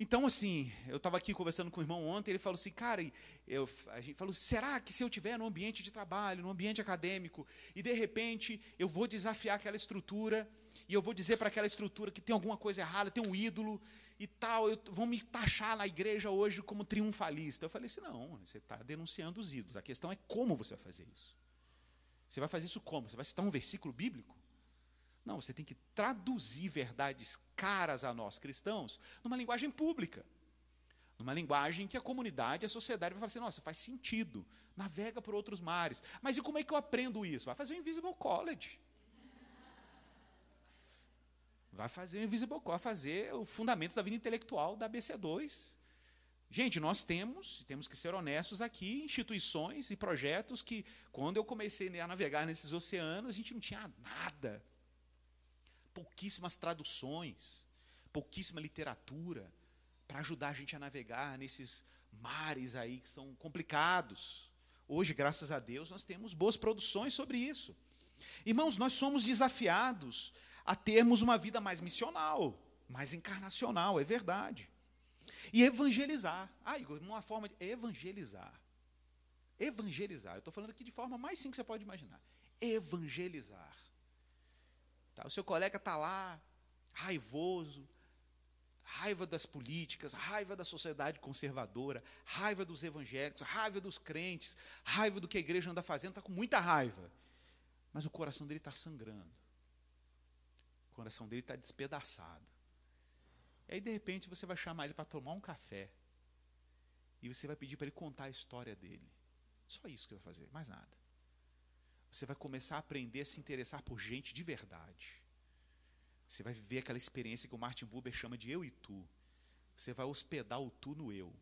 Então, assim, eu estava aqui conversando com o irmão ontem, ele falou assim, cara, eu, a gente falou, será que se eu estiver no ambiente de trabalho, no ambiente acadêmico, e de repente eu vou desafiar aquela estrutura, e eu vou dizer para aquela estrutura que tem alguma coisa errada, tem um ídolo, e tal, eu, vão me taxar na igreja hoje como triunfalista. Eu falei assim: não, você está denunciando os ídolos. A questão é como você vai fazer isso. Você vai fazer isso como? Você vai citar um versículo bíblico? Não, você tem que traduzir verdades caras a nós cristãos numa linguagem pública. Numa linguagem que a comunidade, a sociedade vai falar assim: nossa, faz sentido, navega por outros mares. Mas e como é que eu aprendo isso? Vai fazer o Invisible College. Vai fazer o Invisible Core, fazer o Fundamentos da Vida Intelectual da BC2. Gente, nós temos, temos que ser honestos aqui, instituições e projetos que, quando eu comecei a navegar nesses oceanos, a gente não tinha nada. Pouquíssimas traduções, pouquíssima literatura para ajudar a gente a navegar nesses mares aí que são complicados. Hoje, graças a Deus, nós temos boas produções sobre isso. Irmãos, nós somos desafiados a termos uma vida mais missional, mais encarnacional, é verdade. E evangelizar. Ah, Igor, uma forma de evangelizar. Evangelizar. Eu estou falando aqui de forma mais simples que você pode imaginar. Evangelizar. Tá, o seu colega está lá, raivoso, raiva das políticas, raiva da sociedade conservadora, raiva dos evangélicos, raiva dos crentes, raiva do que a igreja anda fazendo, está com muita raiva. Mas o coração dele está sangrando. O coração dele está despedaçado. E aí, de repente, você vai chamar ele para tomar um café. E você vai pedir para ele contar a história dele. Só isso que vai fazer, mais nada. Você vai começar a aprender a se interessar por gente de verdade. Você vai viver aquela experiência que o Martin Buber chama de eu e tu. Você vai hospedar o tu no eu.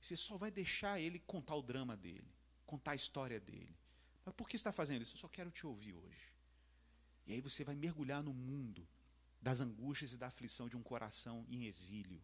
Você só vai deixar ele contar o drama dele, contar a história dele. Mas por que está fazendo isso? Eu só quero te ouvir hoje. E aí você vai mergulhar no mundo das angústias e da aflição de um coração em exílio.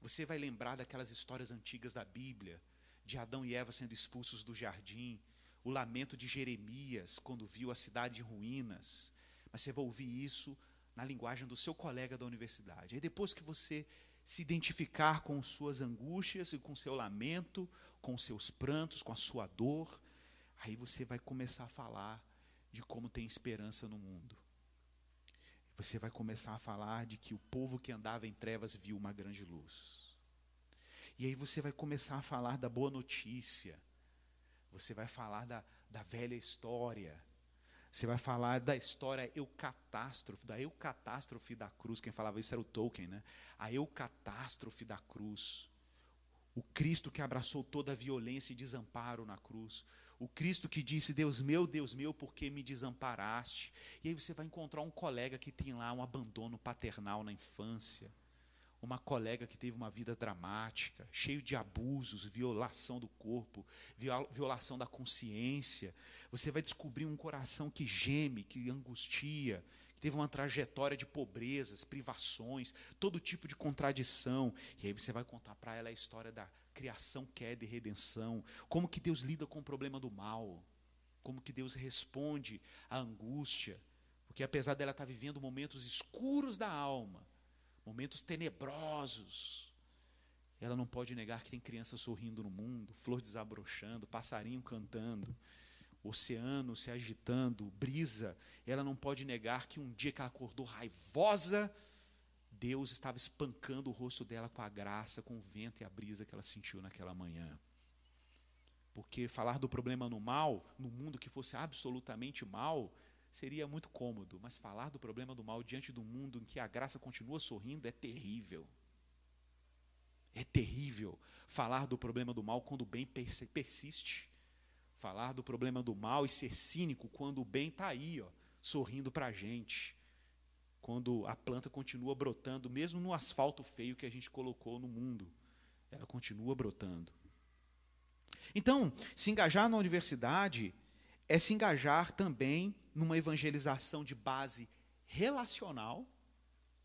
Você vai lembrar daquelas histórias antigas da Bíblia, de Adão e Eva sendo expulsos do jardim, o lamento de Jeremias quando viu a cidade em ruínas. Mas você vai ouvir isso na linguagem do seu colega da universidade. Aí depois que você se identificar com suas angústias e com seu lamento, com seus prantos, com a sua dor, aí você vai começar a falar de como tem esperança no mundo. Você vai começar a falar de que o povo que andava em trevas viu uma grande luz. E aí você vai começar a falar da boa notícia. Você vai falar da, da velha história. Você vai falar da história eucatástrofe, da eucatástrofe da cruz. Quem falava isso era o Tolkien, né? A eucatástrofe da cruz. O Cristo que abraçou toda a violência e desamparo na cruz. O Cristo que disse: Deus meu, Deus meu, por que me desamparaste? E aí você vai encontrar um colega que tem lá um abandono paternal na infância uma colega que teve uma vida dramática, cheio de abusos, violação do corpo, violação da consciência. Você vai descobrir um coração que geme, que angustia, que teve uma trajetória de pobrezas, privações, todo tipo de contradição. E aí você vai contar para ela a história da criação, queda e redenção, como que Deus lida com o problema do mal, como que Deus responde à angústia, porque apesar dela estar vivendo momentos escuros da alma, momentos tenebrosos. Ela não pode negar que tem criança sorrindo no mundo, flor desabrochando, passarinho cantando, oceano se agitando, brisa. Ela não pode negar que um dia que ela acordou raivosa, Deus estava espancando o rosto dela com a graça, com o vento e a brisa que ela sentiu naquela manhã. Porque falar do problema no mal, no mundo que fosse absolutamente mal, seria muito cômodo, mas falar do problema do mal diante do mundo em que a graça continua sorrindo é terrível. É terrível falar do problema do mal quando o bem persiste. Falar do problema do mal e ser cínico quando o bem está aí, ó, sorrindo para a gente. Quando a planta continua brotando, mesmo no asfalto feio que a gente colocou no mundo, ela continua brotando. Então, se engajar na universidade é se engajar também numa evangelização de base relacional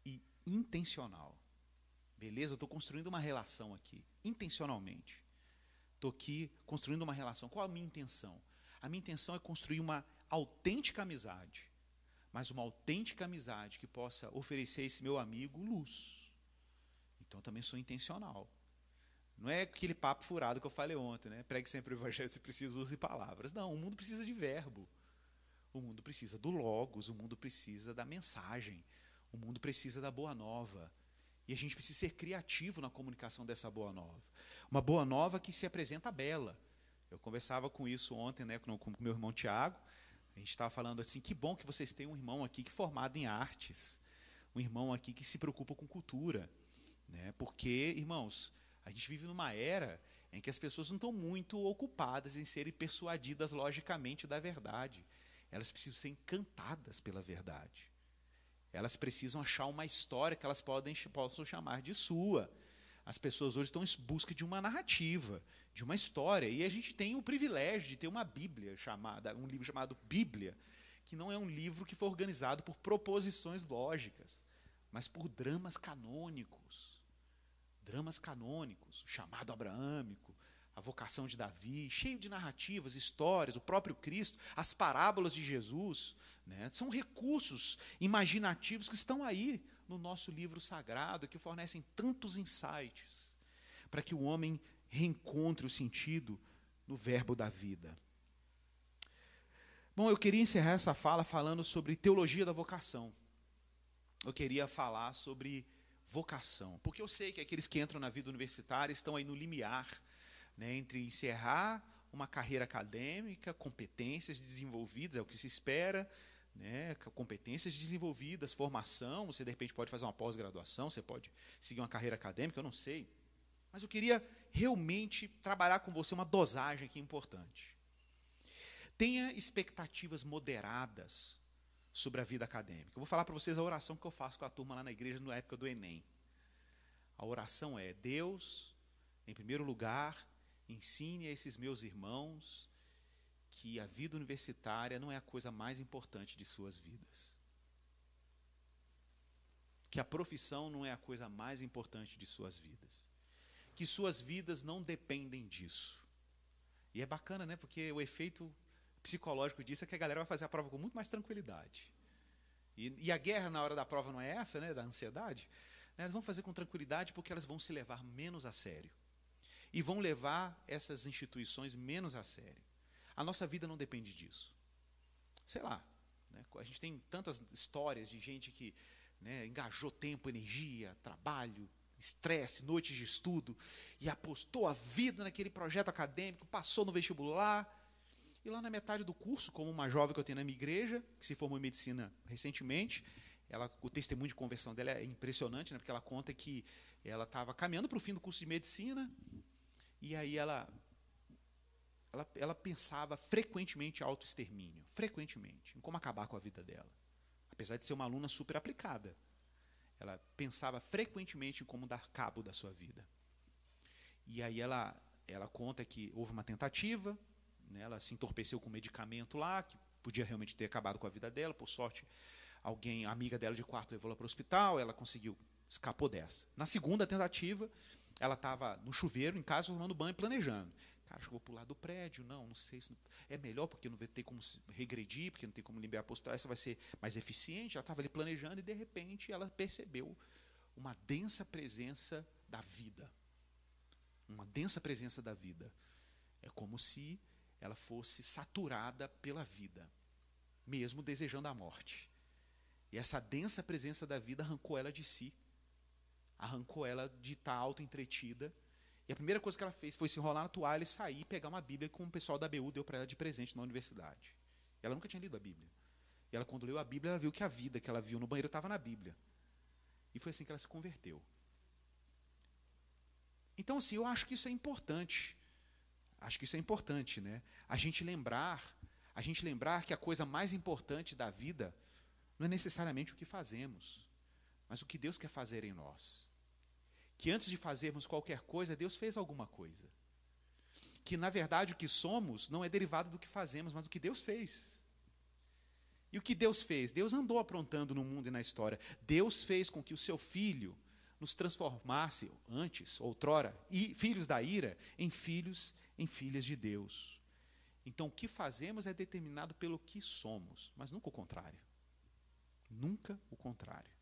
e intencional. Beleza? Estou construindo uma relação aqui, intencionalmente. Estou aqui construindo uma relação. Qual a minha intenção? A minha intenção é construir uma autêntica amizade, mas uma autêntica amizade que possa oferecer a esse meu amigo luz. Então também sou intencional. Não é aquele papo furado que eu falei ontem, né? Pregue sempre o evangelho, se precisa use palavras. Não, o mundo precisa de verbo. O mundo precisa do logos, o mundo precisa da mensagem, o mundo precisa da boa nova. E a gente precisa ser criativo na comunicação dessa boa nova. Uma boa nova que se apresenta bela. Eu conversava com isso ontem né, com meu irmão Tiago. A gente estava falando assim: que bom que vocês têm um irmão aqui que é formado em artes, um irmão aqui que se preocupa com cultura. Né? Porque, irmãos, a gente vive numa era em que as pessoas não estão muito ocupadas em serem persuadidas logicamente da verdade. Elas precisam ser encantadas pela verdade. Elas precisam achar uma história que elas podem, possam chamar de sua. As pessoas hoje estão em busca de uma narrativa, de uma história. E a gente tem o privilégio de ter uma Bíblia chamada, um livro chamado Bíblia, que não é um livro que foi organizado por proposições lógicas, mas por dramas canônicos. Dramas canônicos, o chamado abraâmico, a vocação de Davi, cheio de narrativas, histórias, o próprio Cristo, as parábolas de Jesus. Né? São recursos imaginativos que estão aí no nosso livro sagrado, que fornecem tantos insights para que o homem reencontre o sentido no verbo da vida. Bom, eu queria encerrar essa fala falando sobre teologia da vocação. Eu queria falar sobre vocação, porque eu sei que aqueles que entram na vida universitária estão aí no limiar né, entre encerrar uma carreira acadêmica, competências desenvolvidas, é o que se espera, né, competências desenvolvidas, formação, você de repente pode fazer uma pós-graduação, você pode seguir uma carreira acadêmica, eu não sei. Mas eu queria realmente trabalhar com você uma dosagem aqui importante. Tenha expectativas moderadas sobre a vida acadêmica. Eu vou falar para vocês a oração que eu faço com a turma lá na igreja na época do Enem. A oração é: Deus, em primeiro lugar, Ensine a esses meus irmãos que a vida universitária não é a coisa mais importante de suas vidas. Que a profissão não é a coisa mais importante de suas vidas. Que suas vidas não dependem disso. E é bacana, né? Porque o efeito psicológico disso é que a galera vai fazer a prova com muito mais tranquilidade. E, e a guerra na hora da prova não é essa, né? Da ansiedade. Elas vão fazer com tranquilidade porque elas vão se levar menos a sério e vão levar essas instituições menos a sério. A nossa vida não depende disso. Sei lá, né? a gente tem tantas histórias de gente que né, engajou tempo, energia, trabalho, estresse, noites de estudo e apostou a vida naquele projeto acadêmico, passou no vestibular E lá na metade do curso, como uma jovem que eu tenho na minha igreja, que se formou em medicina recentemente, ela, o testemunho de conversão dela é impressionante, né, porque ela conta que ela estava caminhando para o fim do curso de medicina, e aí ela, ela, ela pensava frequentemente em autoextermínio, frequentemente, em como acabar com a vida dela. Apesar de ser uma aluna super aplicada. Ela pensava frequentemente em como dar cabo da sua vida. E aí ela, ela conta que houve uma tentativa, né, ela se entorpeceu com um medicamento lá, que podia realmente ter acabado com a vida dela. Por sorte, alguém, amiga dela de quarto, levou ela para o hospital, ela conseguiu, escapou dessa. Na segunda tentativa, ela estava no chuveiro, em casa, tomando banho, planejando. Cara, acho que vou pular do prédio. Não, não sei se. É melhor porque não vai ter como regredir, porque não tem como liberar a postura. Essa vai ser mais eficiente. Ela estava ali planejando e, de repente, ela percebeu uma densa presença da vida. Uma densa presença da vida. É como se ela fosse saturada pela vida, mesmo desejando a morte. E essa densa presença da vida arrancou ela de si, arrancou ela de estar auto-entretida. E a primeira coisa que ela fez foi se enrolar na toalha e sair pegar uma Bíblia que o pessoal da BU deu para ela de presente na universidade. Ela nunca tinha lido a Bíblia. E ela, quando leu a Bíblia, ela viu que a vida que ela viu no banheiro estava na Bíblia. E foi assim que ela se converteu. Então, assim, eu acho que isso é importante. Acho que isso é importante, né? A gente lembrar, a gente lembrar que a coisa mais importante da vida não é necessariamente o que fazemos, mas o que Deus quer fazer em nós. Que antes de fazermos qualquer coisa, Deus fez alguma coisa. Que na verdade o que somos não é derivado do que fazemos, mas do que Deus fez. E o que Deus fez? Deus andou aprontando no mundo e na história. Deus fez com que o seu filho nos transformasse antes, outrora, e filhos da ira, em filhos, em filhas de Deus. Então o que fazemos é determinado pelo que somos, mas nunca o contrário. Nunca o contrário.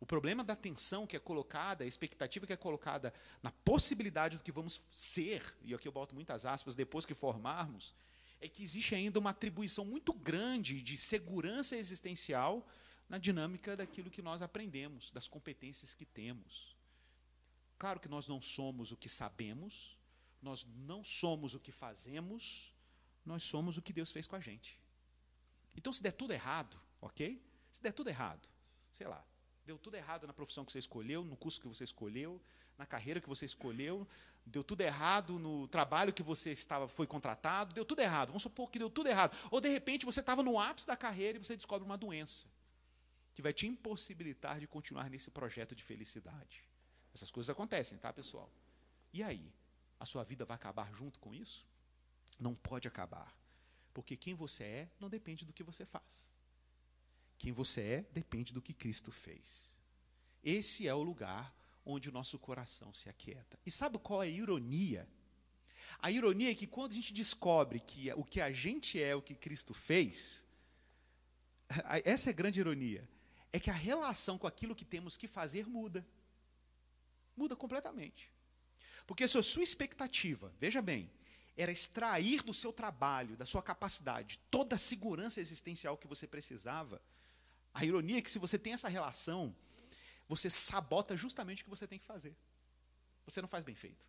O problema da tensão que é colocada, a expectativa que é colocada na possibilidade do que vamos ser, e aqui eu boto muitas aspas, depois que formarmos, é que existe ainda uma atribuição muito grande de segurança existencial na dinâmica daquilo que nós aprendemos, das competências que temos. Claro que nós não somos o que sabemos, nós não somos o que fazemos, nós somos o que Deus fez com a gente. Então, se der tudo errado, ok? Se der tudo errado, sei lá, deu tudo errado na profissão que você escolheu, no curso que você escolheu, na carreira que você escolheu, deu tudo errado no trabalho que você estava foi contratado, deu tudo errado. Vamos supor que deu tudo errado. Ou de repente você estava no ápice da carreira e você descobre uma doença que vai te impossibilitar de continuar nesse projeto de felicidade. Essas coisas acontecem, tá, pessoal? E aí? A sua vida vai acabar junto com isso? Não pode acabar. Porque quem você é não depende do que você faz. Quem você é depende do que Cristo fez. Esse é o lugar onde o nosso coração se aquieta. E sabe qual é a ironia? A ironia é que quando a gente descobre que o que a gente é, o que Cristo fez, essa é a grande ironia, é que a relação com aquilo que temos que fazer muda. Muda completamente. Porque se a sua expectativa, veja bem, era extrair do seu trabalho, da sua capacidade, toda a segurança existencial que você precisava, a ironia é que se você tem essa relação, você sabota justamente o que você tem que fazer. Você não faz bem feito.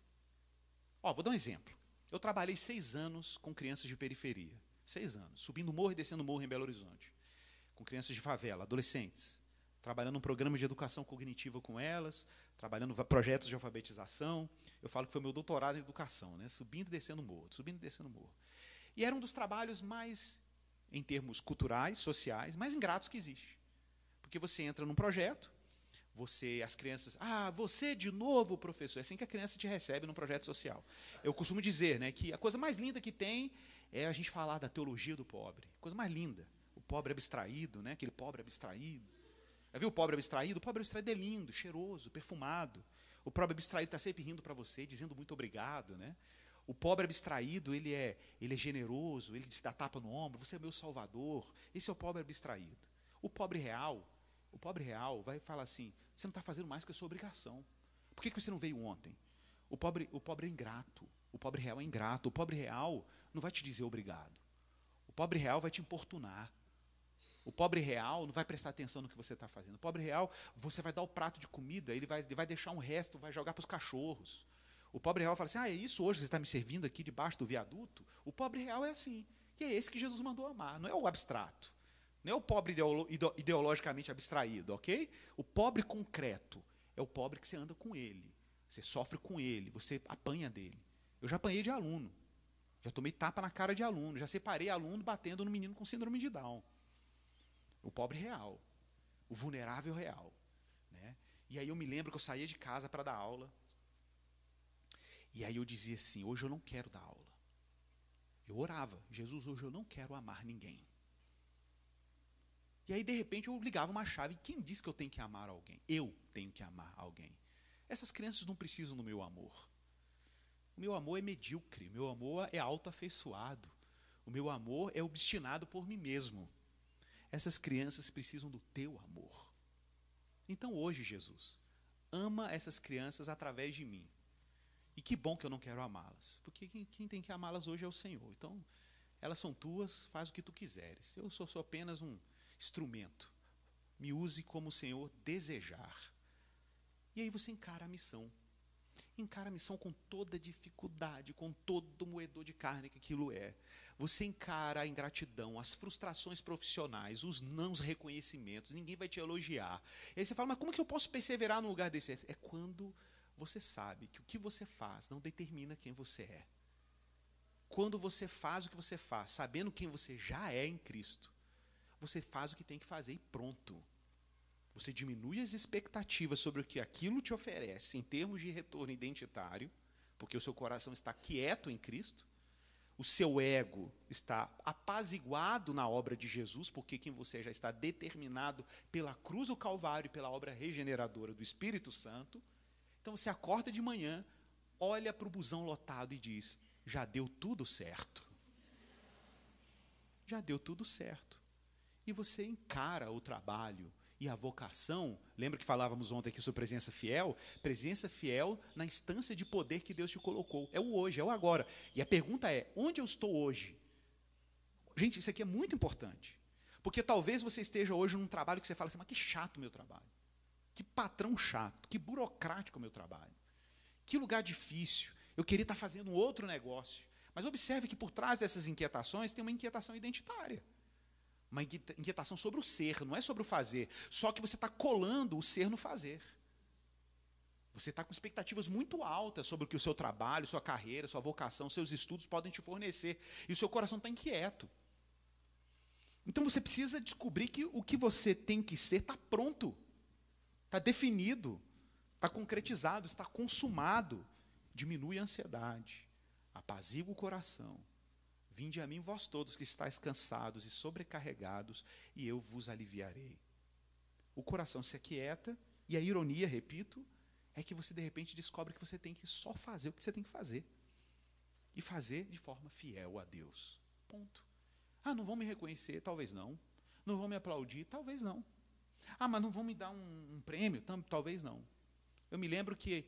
Ó, vou dar um exemplo. Eu trabalhei seis anos com crianças de periferia. Seis anos. Subindo morro e descendo morro em Belo Horizonte. Com crianças de favela, adolescentes. Trabalhando um programa de educação cognitiva com elas, trabalhando projetos de alfabetização. Eu falo que foi meu doutorado em educação, né? subindo e descendo morro, subindo e descendo morro. E era um dos trabalhos mais em termos culturais, sociais, mais ingratos que existe. Porque você entra num projeto, você, as crianças, ah, você de novo, professor. É assim que a criança te recebe num projeto social. Eu costumo dizer né, que a coisa mais linda que tem é a gente falar da teologia do pobre. Coisa mais linda. O pobre abstraído, né, aquele pobre abstraído. Já viu o pobre abstraído? O pobre abstraído é lindo, cheiroso, perfumado. O pobre abstraído está sempre rindo para você, dizendo muito obrigado. Né? O pobre abstraído, ele é, ele é generoso, ele te dá tapa no ombro, você é meu salvador. Esse é o pobre abstraído. O pobre real, o pobre real vai falar assim: você não está fazendo mais que a sua obrigação. Por que, que você não veio ontem? O pobre, o pobre é ingrato. O pobre real é ingrato. O pobre real não vai te dizer obrigado. O pobre real vai te importunar. O pobre real não vai prestar atenção no que você está fazendo. O pobre real, você vai dar o prato de comida, ele vai, ele vai deixar um resto, vai jogar para os cachorros. O pobre real fala assim: ah, é isso hoje, você está me servindo aqui debaixo do viaduto? O pobre real é assim. E é esse que Jesus mandou amar, não é o abstrato. Não é o pobre ideologicamente abstraído, ok? O pobre concreto é o pobre que você anda com ele. Você sofre com ele, você apanha dele. Eu já apanhei de aluno. Já tomei tapa na cara de aluno. Já separei aluno batendo no menino com síndrome de Down. O pobre real. O vulnerável real. Né? E aí eu me lembro que eu saía de casa para dar aula. E aí eu dizia assim: hoje eu não quero dar aula. Eu orava, Jesus, hoje eu não quero amar ninguém. E aí, de repente, eu ligava uma chave. Quem diz que eu tenho que amar alguém? Eu tenho que amar alguém. Essas crianças não precisam do meu amor. O meu amor é medíocre, o meu amor é autoafeiçoado. O meu amor é obstinado por mim mesmo. Essas crianças precisam do teu amor. Então, hoje, Jesus, ama essas crianças através de mim. E que bom que eu não quero amá-las, porque quem, quem tem que amá-las hoje é o Senhor. Então, elas são tuas, faz o que tu quiseres. Eu sou, apenas um instrumento. Me use como o Senhor desejar. E aí você encara a missão. Encara a missão com toda dificuldade, com todo moedor de carne que aquilo é. Você encara a ingratidão, as frustrações profissionais, os não reconhecimentos, ninguém vai te elogiar. E aí você fala, mas como que eu posso perseverar no lugar desse? É quando você sabe que o que você faz não determina quem você é. Quando você faz o que você faz, sabendo quem você já é em Cristo, você faz o que tem que fazer e pronto. Você diminui as expectativas sobre o que aquilo te oferece em termos de retorno identitário, porque o seu coração está quieto em Cristo, o seu ego está apaziguado na obra de Jesus, porque quem você já está determinado pela cruz do Calvário e pela obra regeneradora do Espírito Santo, então você acorda de manhã, olha para o busão lotado e diz: já deu tudo certo. Já deu tudo certo. E você encara o trabalho e a vocação. Lembra que falávamos ontem aqui sobre presença fiel? Presença fiel na instância de poder que Deus te colocou. É o hoje, é o agora. E a pergunta é: onde eu estou hoje? Gente, isso aqui é muito importante. Porque talvez você esteja hoje num trabalho que você fala assim, mas que chato o meu trabalho. Que patrão chato, que burocrático o meu trabalho. Que lugar difícil. Eu queria estar fazendo um outro negócio. Mas observe que por trás dessas inquietações tem uma inquietação identitária. Uma inquietação sobre o ser, não é sobre o fazer. Só que você está colando o ser no fazer. Você está com expectativas muito altas sobre o que o seu trabalho, sua carreira, sua vocação, seus estudos podem te fornecer. E o seu coração está inquieto. Então você precisa descobrir que o que você tem que ser está pronto. Está definido, está concretizado, está consumado. Diminui a ansiedade, apazigua o coração. Vinde a mim, vós todos que estáis cansados e sobrecarregados, e eu vos aliviarei. O coração se aquieta, e a ironia, repito, é que você de repente descobre que você tem que só fazer o que você tem que fazer. E fazer de forma fiel a Deus. Ponto. Ah, não vão me reconhecer? Talvez não. Não vão me aplaudir? Talvez não. Ah, mas não vão me dar um, um prêmio? Talvez não. Eu me lembro que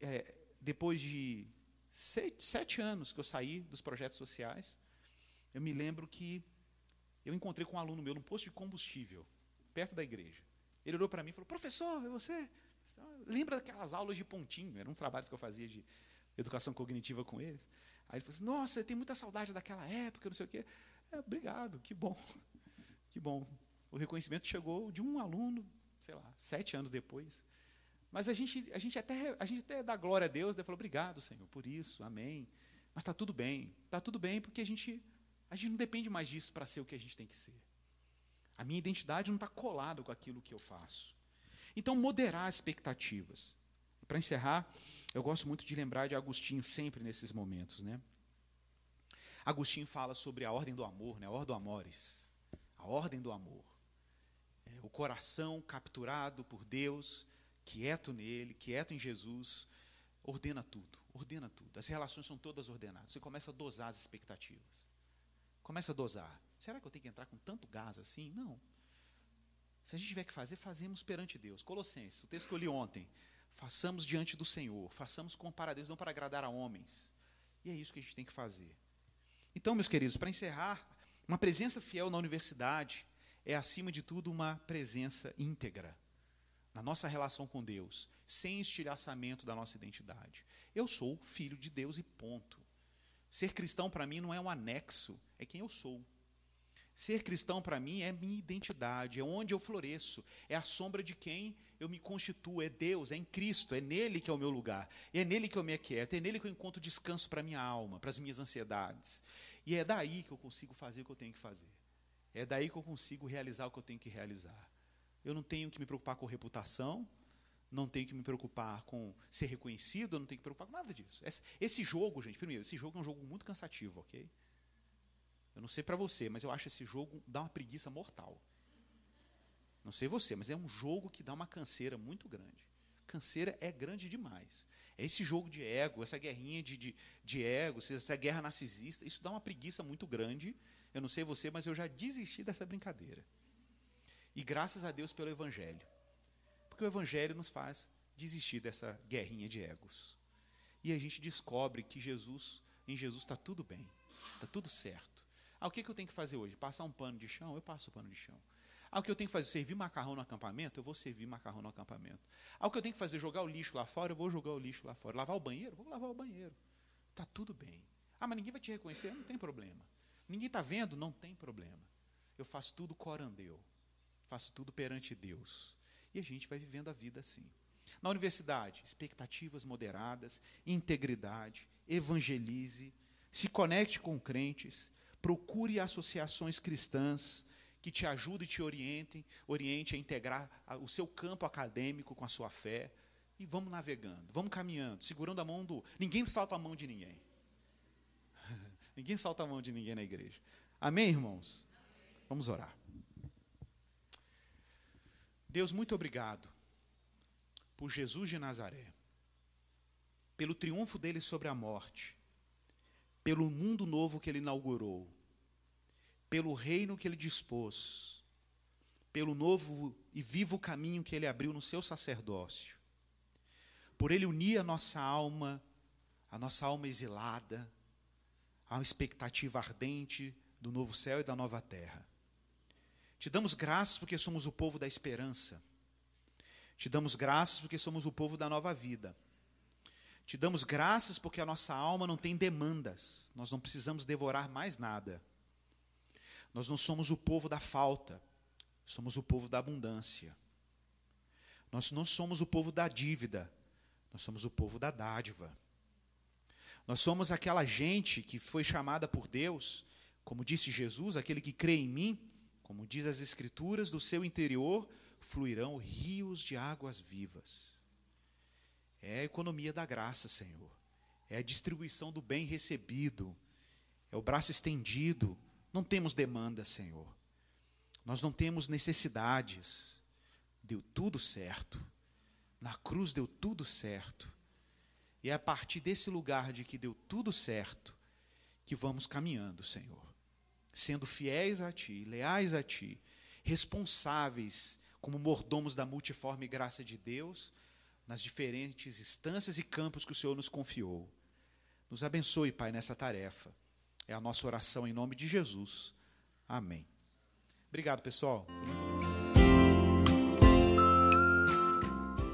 é, depois de sete, sete, anos que eu saí dos projetos sociais, eu me lembro que eu encontrei com um aluno meu num posto de combustível, perto da igreja. Ele olhou para mim e falou: Professor, é você? Lembra daquelas aulas de pontinho? Eram uns trabalhos que eu fazia de educação cognitiva com eles. Aí ele falou assim: Nossa, tem muita saudade daquela época, não sei o quê. É, obrigado, que bom. Que bom o reconhecimento chegou de um aluno, sei lá, sete anos depois. Mas a gente, a gente, até, a gente até dá glória a Deus, né? falou, obrigado, Senhor, por isso, amém. Mas está tudo bem, está tudo bem porque a gente, a gente não depende mais disso para ser o que a gente tem que ser. A minha identidade não está colada com aquilo que eu faço. Então, moderar as expectativas. Para encerrar, eu gosto muito de lembrar de Agostinho sempre nesses momentos. Né? Agostinho fala sobre a ordem do amor, né? a ordem do amores. A ordem do amor o coração capturado por Deus, quieto nele, quieto em Jesus, ordena tudo, ordena tudo. As relações são todas ordenadas. Você começa a dosar as expectativas. Começa a dosar. Será que eu tenho que entrar com tanto gás assim? Não. Se a gente tiver que fazer, fazemos perante Deus. Colossenses, o texto que eu li ontem. Façamos diante do Senhor, façamos com para Deus, não para agradar a homens. E é isso que a gente tem que fazer. Então, meus queridos, para encerrar, uma presença fiel na universidade, é, acima de tudo, uma presença íntegra na nossa relação com Deus, sem estilhaçamento da nossa identidade. Eu sou filho de Deus e ponto. Ser cristão para mim não é um anexo, é quem eu sou. Ser cristão para mim é minha identidade, é onde eu floresço, é a sombra de quem eu me constituo, é Deus, é em Cristo, é nele que é o meu lugar, é nele que eu me aquieto, é nele que eu encontro descanso para minha alma, para as minhas ansiedades. E é daí que eu consigo fazer o que eu tenho que fazer. É daí que eu consigo realizar o que eu tenho que realizar. Eu não tenho que me preocupar com reputação, não tenho que me preocupar com ser reconhecido, eu não tenho que me preocupar com nada disso. Esse jogo, gente, primeiro, esse jogo é um jogo muito cansativo, ok? Eu não sei para você, mas eu acho esse jogo dá uma preguiça mortal. Não sei você, mas é um jogo que dá uma canseira muito grande. Canseira é grande demais. É esse jogo de ego, essa guerrinha de, de, de ego, essa guerra narcisista, isso dá uma preguiça muito grande. Eu não sei você, mas eu já desisti dessa brincadeira. E graças a Deus pelo Evangelho. Porque o Evangelho nos faz desistir dessa guerrinha de egos. E a gente descobre que Jesus, em Jesus está tudo bem, está tudo certo. Ah, o que, que eu tenho que fazer hoje? Passar um pano de chão? Eu passo o pano de chão. Ah, o que eu tenho que fazer? Servir macarrão no acampamento? Eu vou servir macarrão no acampamento. Ah, o que eu tenho que fazer? Jogar o lixo lá fora? Eu vou jogar o lixo lá fora. Lavar o banheiro? Vou lavar o banheiro. Está tudo bem. Ah, mas ninguém vai te reconhecer? Não tem problema. Ninguém está vendo? Não tem problema. Eu faço tudo corandeu. Faço tudo perante Deus. E a gente vai vivendo a vida assim. Na universidade, expectativas moderadas, integridade, evangelize, se conecte com crentes, Procure associações cristãs que te ajudem e te orientem, oriente a integrar o seu campo acadêmico com a sua fé. E vamos navegando, vamos caminhando, segurando a mão do. Ninguém salta a mão de ninguém. ninguém salta a mão de ninguém na igreja. Amém, irmãos? Vamos orar. Deus, muito obrigado por Jesus de Nazaré, pelo triunfo dele sobre a morte, pelo mundo novo que ele inaugurou, pelo reino que ele dispôs, pelo novo e vivo caminho que ele abriu no seu sacerdócio, por ele unir a nossa alma, a nossa alma exilada, a uma expectativa ardente do novo céu e da nova terra. Te damos graças porque somos o povo da esperança. Te damos graças porque somos o povo da nova vida. Te damos graças porque a nossa alma não tem demandas, nós não precisamos devorar mais nada. Nós não somos o povo da falta, somos o povo da abundância. Nós não somos o povo da dívida, nós somos o povo da dádiva. Nós somos aquela gente que foi chamada por Deus, como disse Jesus, aquele que crê em mim, como diz as Escrituras, do seu interior fluirão rios de águas vivas. É a economia da graça, Senhor. É a distribuição do bem recebido. É o braço estendido não temos demanda, Senhor. Nós não temos necessidades. Deu tudo certo. Na cruz deu tudo certo. E é a partir desse lugar de que deu tudo certo que vamos caminhando, Senhor. Sendo fiéis a Ti, leais a Ti, responsáveis como mordomos da multiforme graça de Deus nas diferentes instâncias e campos que o Senhor nos confiou. Nos abençoe, Pai, nessa tarefa. É a nossa oração em nome de Jesus. Amém. Obrigado, pessoal.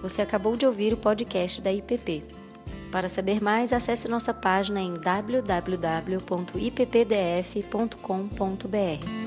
Você acabou de ouvir o podcast da IPP. Para saber mais, acesse nossa página em www.ippdf.com.br.